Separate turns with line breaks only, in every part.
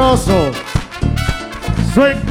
Sabroso.
Swing.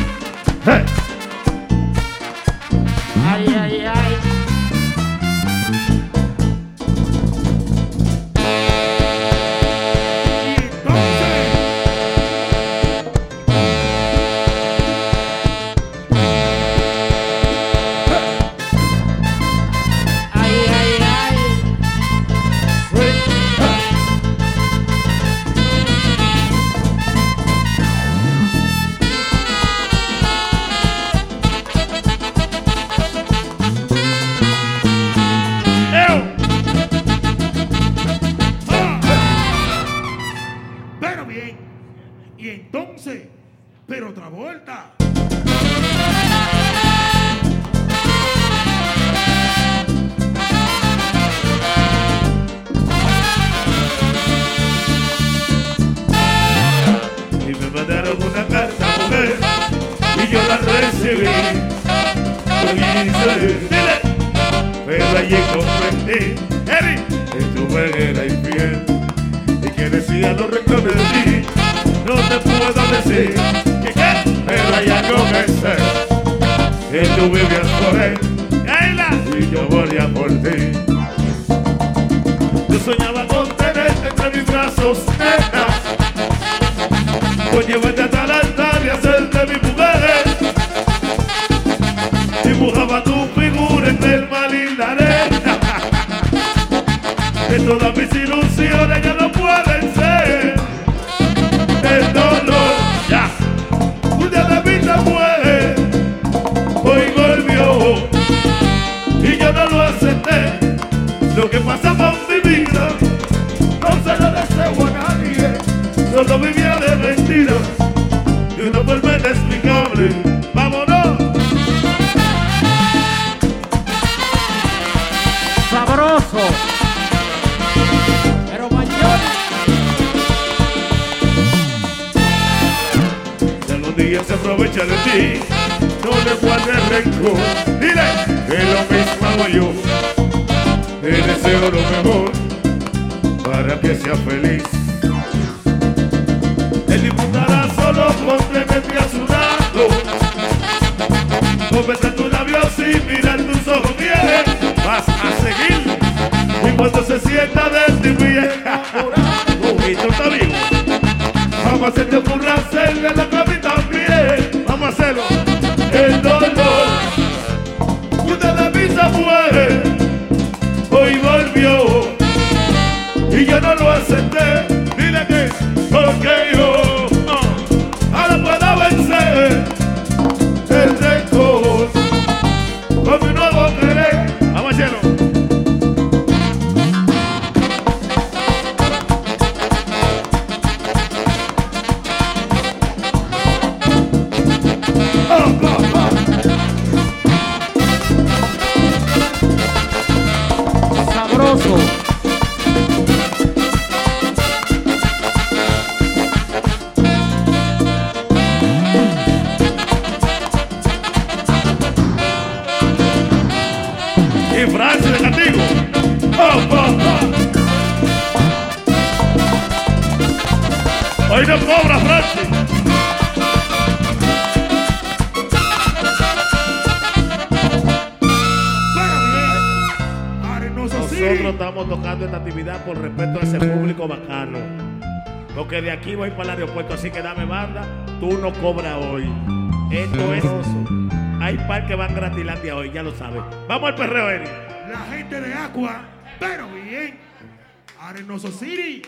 No le guardes rencor. Dile que lo mismo hago yo. Te deseo lo mejor para que sea feliz. Él disfrutará solo con tenerte a su lado. Con besar tus labios y mirar tus ojos bien. Vas a seguir. Y cuando se sienta de ti enamorado, y tú vivo. Vamos a hacerte ocurra hacerle la De
aquí voy para el aeropuerto, así que dame banda, tú no cobras hoy. Esto es. Hay par que van gratilandia hoy, ya lo sabes. Vamos al perreo, Eri.
La gente de Aqua, pero bien. Arenoso City.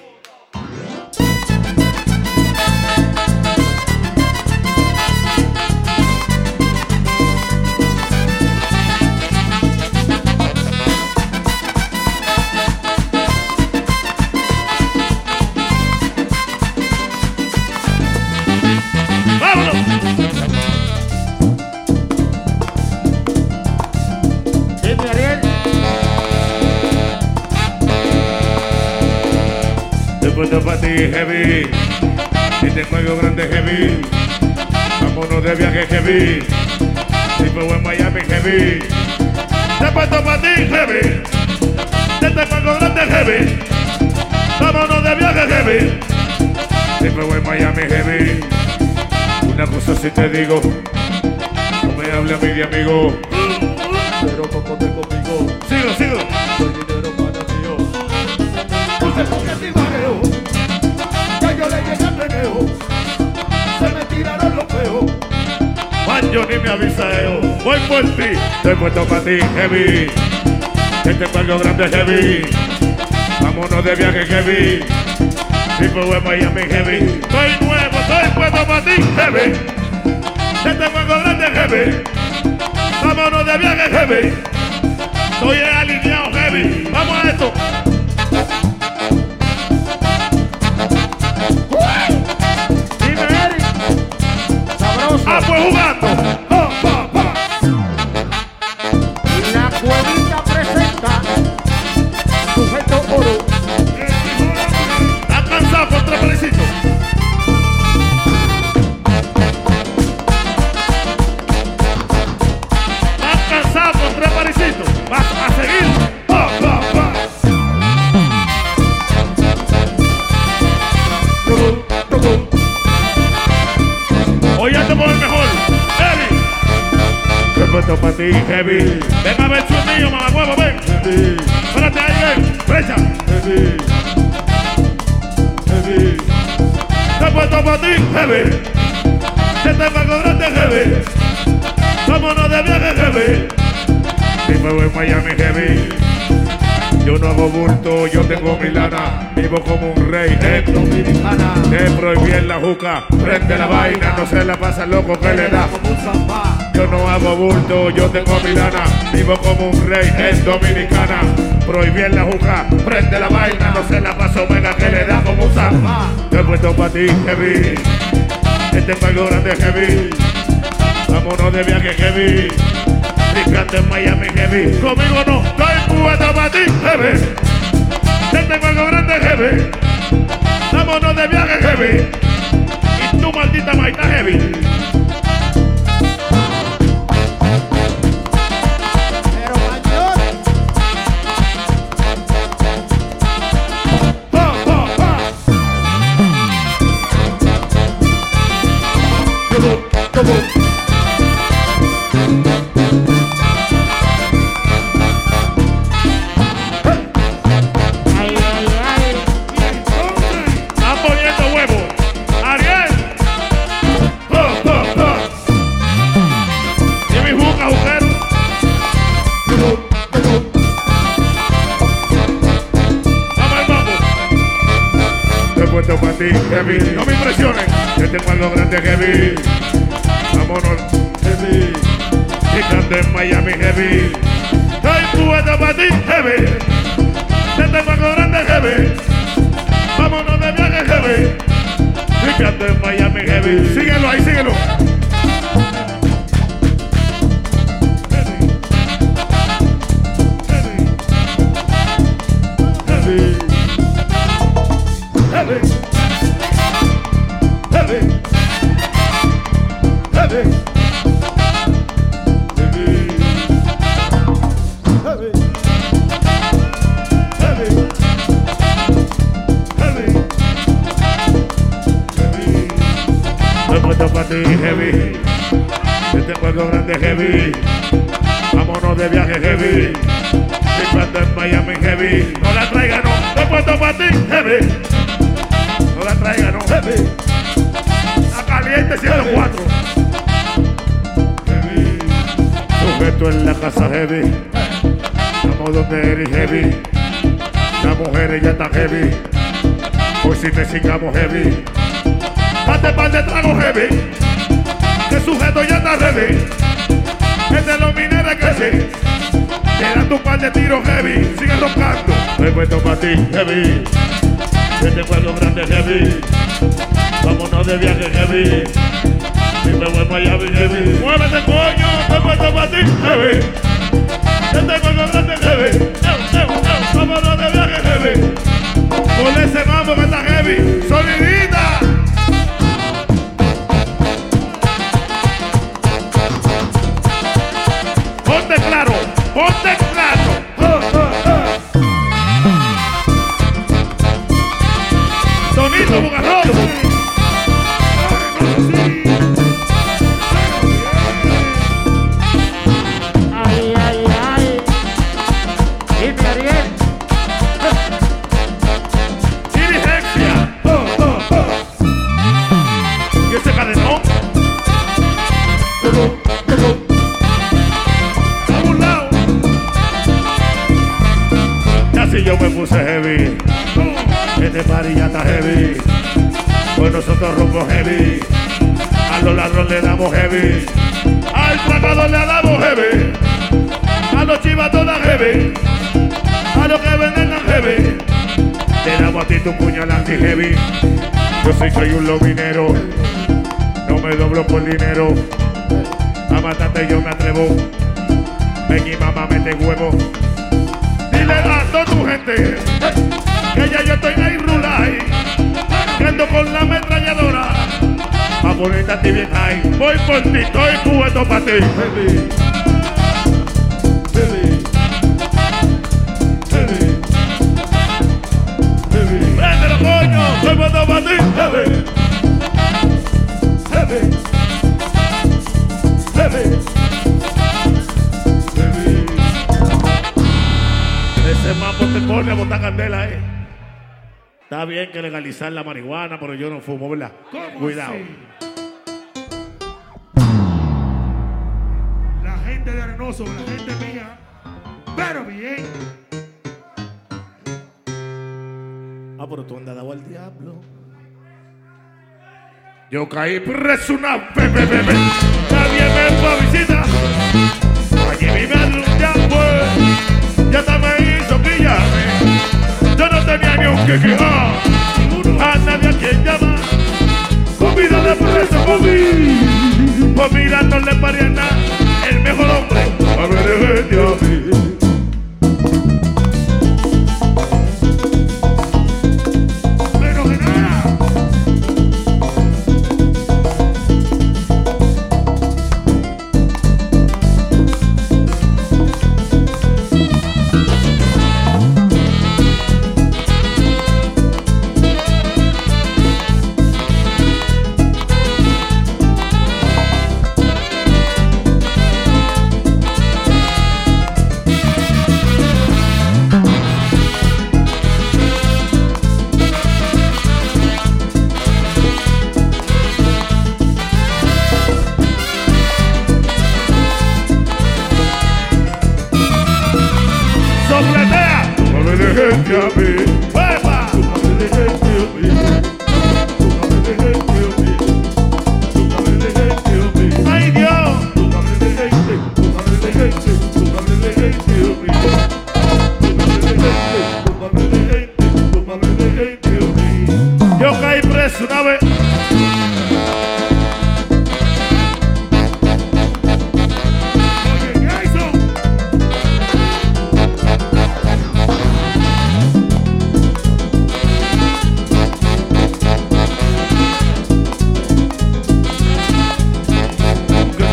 De para ti, heavy. Y tengo algo grande, heavy. Vámonos de viaje, heavy. Si fue en Miami, heavy. Después de para ti, heavy. Te tengo grande, heavy. Vámonos de viaje, heavy. Si voy a Miami Heavy. Una cosa sí te digo. No me hable a mí de amigo.
Pero cocote conmigo,
Juancho ni me aviseo. Voy por ti. Estoy puesto para ti, heavy. Este algo grande, heavy. Vámonos de viaje, heavy. Voy a Miami, heavy. Estoy nuevo, estoy puesto para ti, heavy. Este algo grande, heavy. Vámonos de viaje, heavy. Estoy alineado, heavy. Vamos a esto. Miami, heavy. Yo no hago bulto, yo tengo mi lana. Vivo como un rey en
Dominicana,
Te prohibí la juca, prende la vaina, no se la pasa loco que le da.
como un zambá.
Yo no hago bulto, yo tengo mi lana, vivo como un rey en Dominicana. Prohibí la juca, prende la vaina, no se la paso venga que le da como un zamba. Yo he puesto pa' ti, heavy, este es grande, heavy. Vámonos de viaje, heavy. En Miami, heavy. Conmigo no, estoy puesto pa' ti, heavy. Este es algo grande, heavy. Vámonos de viaje, heavy. Y tú, maldita maita, heavy.
Pero mayor.
Heavy. Si te sigamos, heavy. Pate par de trago, heavy. Que sujeto ya está heavy. Es de los mineros que sí. Te tu par de tiros, heavy. Sigue roncando. Puesto para ti, heavy. Este pueblo grande, heavy. Vámonos de viaje, heavy. Me voy a Miami, heavy. Muévete, coño. Puesto para ti, heavy. Este pueblo grande, heavy. Vámonos de viaje, heavy. Con ese mambo que está heavy. Solidita. Ponte claro, ponte claro. Tonito Bugarrón. Pa' ponerte a ti bien high. Voy por ti, estoy puesto para ti.
Heavy. Heavy. Heavy. Heavy.
Préndelo, coño. Estoy puesto para ti.
Heavy. Heavy. Heavy. Heavy.
Ese mambo te pone a botar candela, eh. Está bien que legalizar la marihuana, pero yo no fumo, ¿verdad?
¿Cómo
Cuidado.
así? Arenoso, la gente mía, pero bien.
Ah, pero tú andas dado al diablo. Yo caí preso una vez, ve, ve, ve. Nadie me fue a visitar. Allí vive el diablo. Ya hasta me hizo pillarme. Yo no tenía ni un que quejar. A nadie a quien llamar. Comida de preso comí. Pues mira, no le paría nada.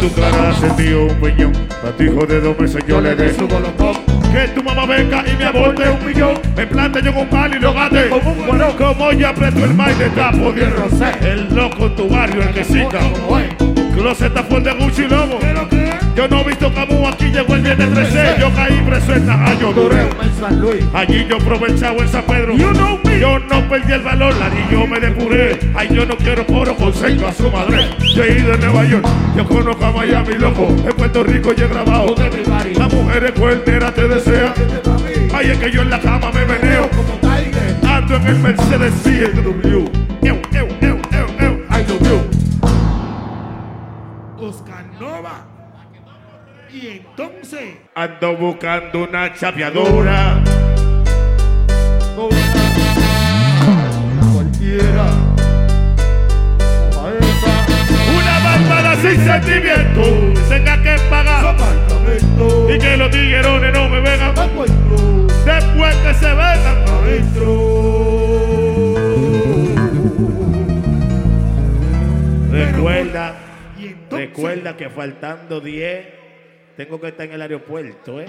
Tu cara se dio un piñón. A tu hijo de dos meses yo le dé su bolotón. Que tu mamá venga y me aborte un millón. Me plante yo con mal y lo gate.
Como un guarón.
Como ya aprieto el maíz de tapo de rosé. El loco en tu barrio, el que cita. Closet fue de Gucci Lobo.
¿Pero qué?
Yo no he visto Camus, aquí llegó el viernes 13. Yo caí preso en Najayo, Dureo. Allí yo chavo en San Pedro.
You know me.
Yo no perdí el valor, la ni yo me depuré. Ay, yo no quiero coro, consejo a su madre. Yo he ido a Nueva York, yo conozco a Miami, loco. En Puerto Rico yo he grabado. Las mujeres cuerneras te desean. Ay, es que yo en la cama me meneo. Ando en el Mercedes BMW.
Y entonces,
Ando buscando una chapeadora.
cualquiera.
Una bárbara sin sentimiento. Tenga que pagar.
apartamento.
Y que los tiguerones no me vengan. Después que se vengan.
adentro.
Recuerda,
entonces,
recuerda que faltando 10, tengo que estar en el aeropuerto, ¿eh?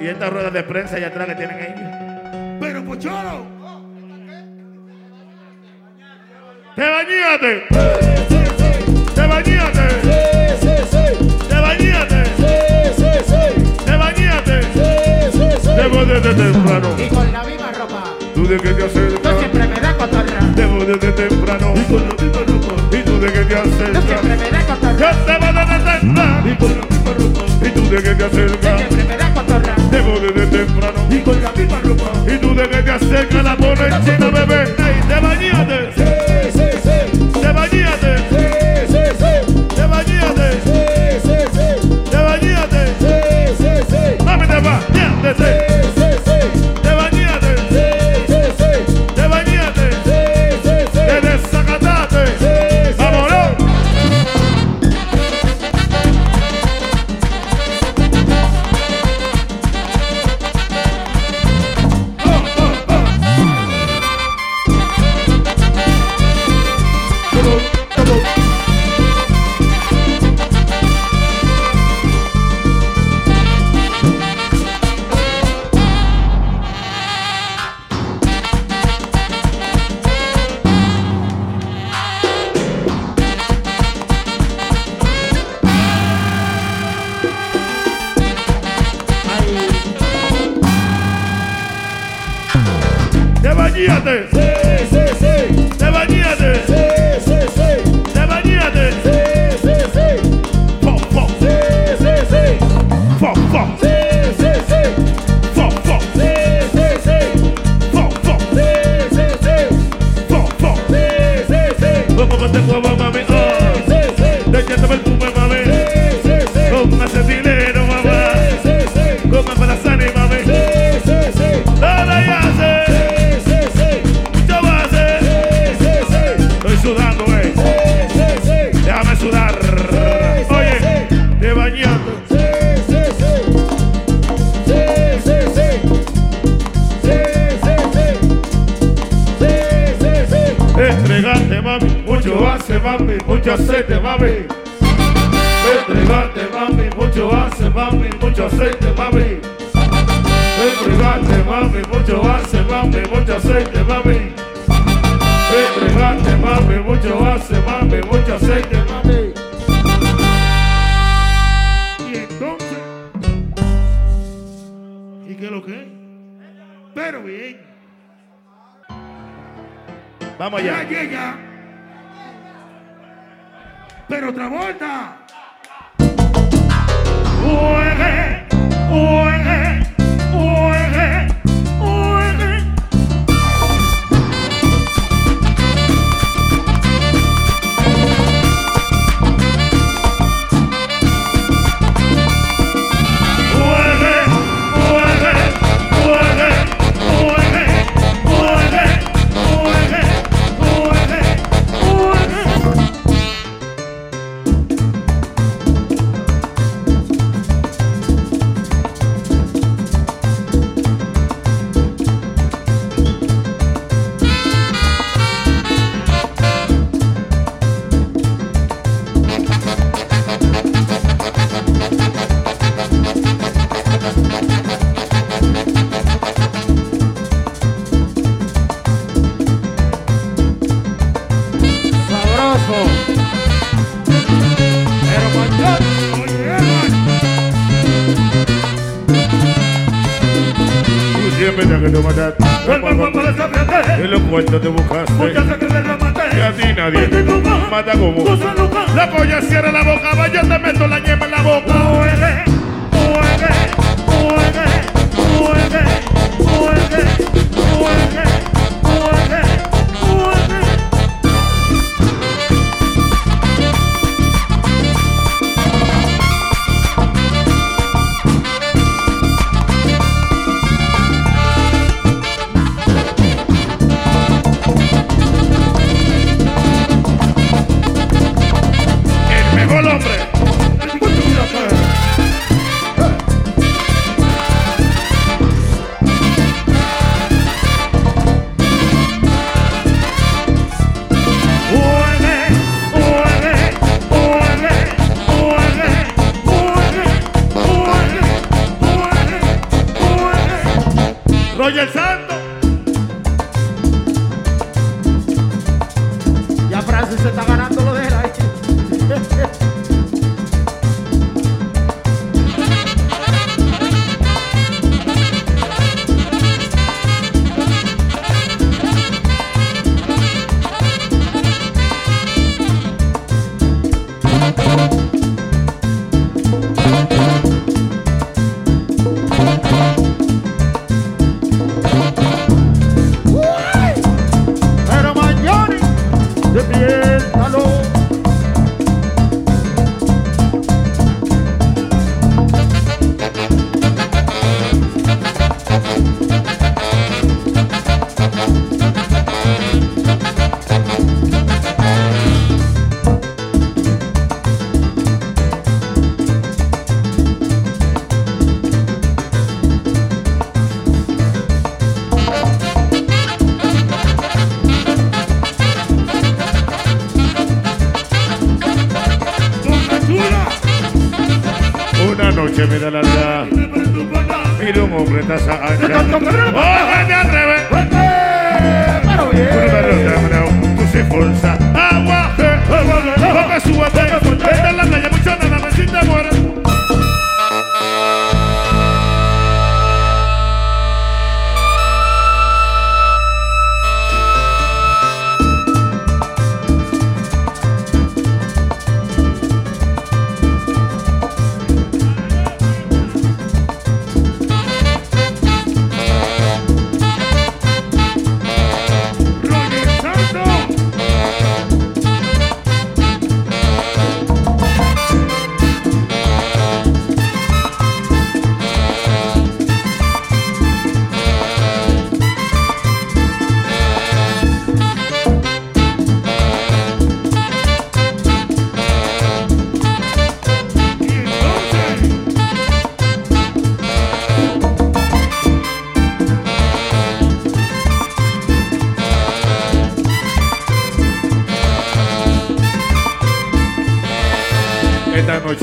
Y estas ruedas de prensa allá atrás que tienen ahí.
Pero Pocholo.
¡Te bañaste! ¡Te bañaste! ¡Te bañaste! ¡Te bañaste! Debo desde temprano.
Y con la misma ropa.
¿Tú de qué te
Yo
te mucho aceite, mami. Entregarte, mami, mucho hace, mami, mucho aceite, mami. Entregarte, mami, mucho hace, mami, mucho aceite, mami. Entregarte, mami, mucho hace, mami, mucho aceite, mami. Y entonces, ¿y qué es lo que es? Pero bien. Vamos allá.
Ya llega pero otra vuelta.
pena que no mataste. El. En los cuentos te buscaste. Que. Y a ti nadie. Mata como. La polla cierra la boca. Vaya, te meto la yema en la boca. Juegue, juegue, juegue, juegue.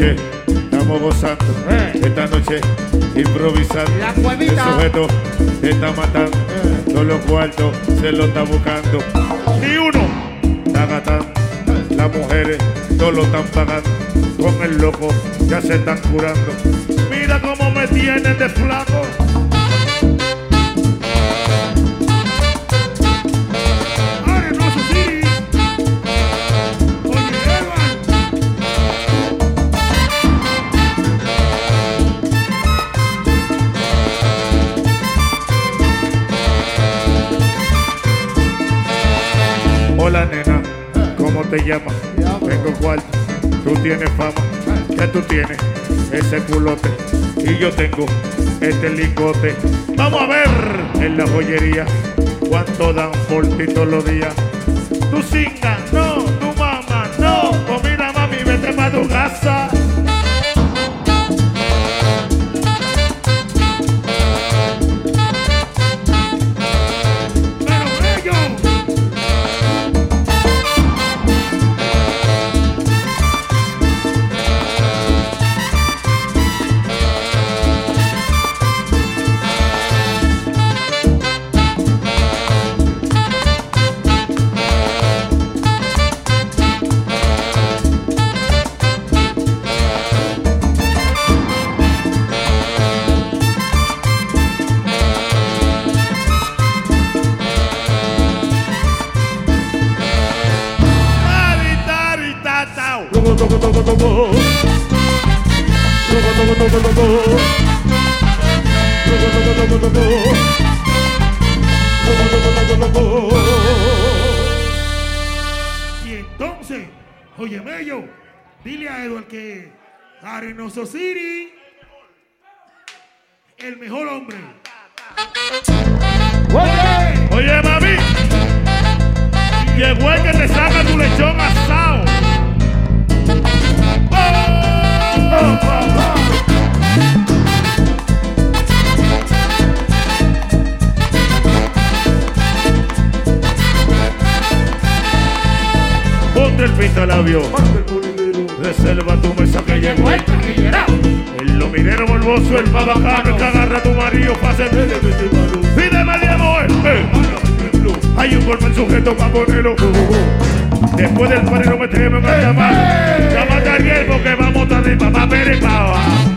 Noche estamos gozando. Esta noche improvisando.
La
El
cuevita.
sujeto te está matando. Todos los cuartos se lo está buscando. Ni uno está gastando. Las mujeres todos lo están pagando. Con el loco ya se están curando. Mira cómo me tienen de flaco. ¿Cómo te llamas? Tengo cuarto, tú tienes fama. ¿Qué tú tienes? Ese culote. Y yo tengo este lingote. Vamos a ver en la joyería cuánto dan por ti todos los días. Tú singa, no, tu mamá, no. Pues mira mami, vete para tu casa.
Edward que Arenoso City, el mejor hombre.
Oye.
Oye, mami, llegó el que te saca tu lechón asado. Oh, oh, oh. Ponte el pintalabio, reserva tu mesa que llegó el El lominero morboso, el más bacano, que agarra a tu marido, pase Pídeme de amor, eh. Hay un golpe en sujeto para ponerlo. Después del panero me tenemos que llamar. Llámate a Ariel porque vamos a de papá Pérez para